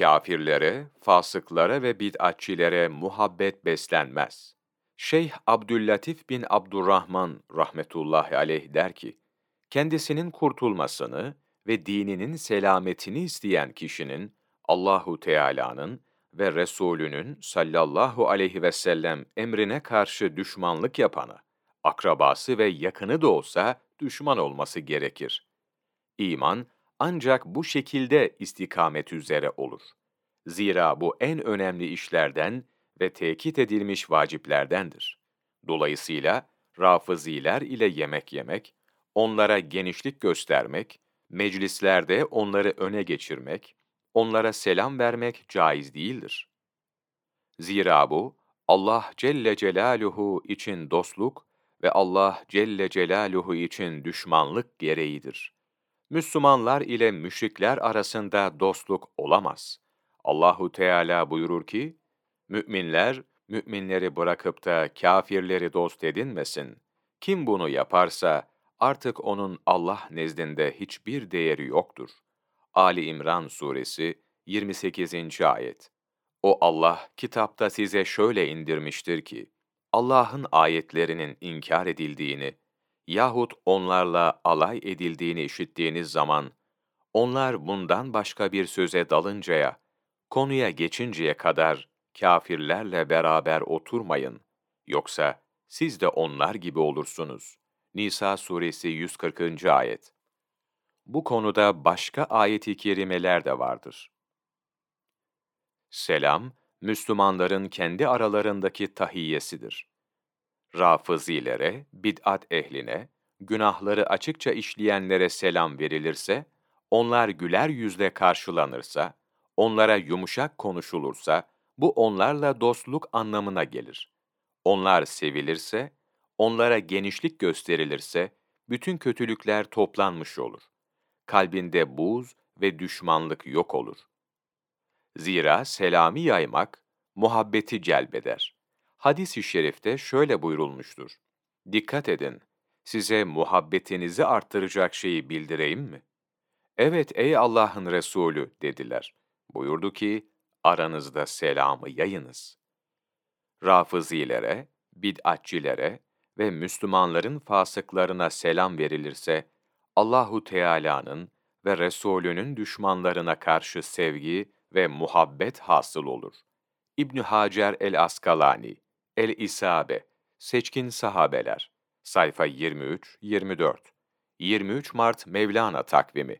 Kafirlere, fasıklara ve bid'atçilere muhabbet beslenmez. Şeyh Abdüllatif bin Abdurrahman rahmetullahi aleyh der ki, kendisinin kurtulmasını ve dininin selametini isteyen kişinin Allahu Teala'nın ve Resulünün sallallahu aleyhi ve sellem emrine karşı düşmanlık yapana, akrabası ve yakını da olsa düşman olması gerekir. İman ancak bu şekilde istikamet üzere olur. Zira bu en önemli işlerden ve tekit edilmiş vaciplerdendir. Dolayısıyla rafıziler ile yemek yemek, onlara genişlik göstermek, meclislerde onları öne geçirmek, onlara selam vermek caiz değildir. Zira bu, Allah Celle Celaluhu için dostluk ve Allah Celle Celaluhu için düşmanlık gereğidir. Müslümanlar ile müşrikler arasında dostluk olamaz. Allahu Teala buyurur ki, Müminler, müminleri bırakıp da kafirleri dost edinmesin. Kim bunu yaparsa, artık onun Allah nezdinde hiçbir değeri yoktur. Ali İmran Suresi 28. Ayet O Allah, kitapta size şöyle indirmiştir ki, Allah'ın ayetlerinin inkar edildiğini yahut onlarla alay edildiğini işittiğiniz zaman, onlar bundan başka bir söze dalıncaya, konuya geçinceye kadar kafirlerle beraber oturmayın. Yoksa siz de onlar gibi olursunuz. Nisa suresi 140. ayet. Bu konuda başka ayet-i kerimeler de vardır. Selam, Müslümanların kendi aralarındaki tahiyyesidir. Rafızilere, bid'at ehline, günahları açıkça işleyenlere selam verilirse, onlar güler yüzle karşılanırsa, onlara yumuşak konuşulursa, bu onlarla dostluk anlamına gelir. Onlar sevilirse, onlara genişlik gösterilirse, bütün kötülükler toplanmış olur. Kalbinde buz ve düşmanlık yok olur. Zira selami yaymak, muhabbeti celbeder. Hadis-i şerifte şöyle buyurulmuştur. Dikkat edin, size muhabbetinizi arttıracak şeyi bildireyim mi? Evet ey Allah'ın Resulü dediler. Buyurdu ki, aranızda selamı yayınız. Rafızilere, bid'atçilere ve Müslümanların fasıklarına selam verilirse, Allahu Teala'nın ve Resulünün düşmanlarına karşı sevgi ve muhabbet hasıl olur. İbn Hacer el-Askalani, El-İsabe, Seçkin Sahabeler, sayfa 23-24, 23 Mart Mevlana takvimi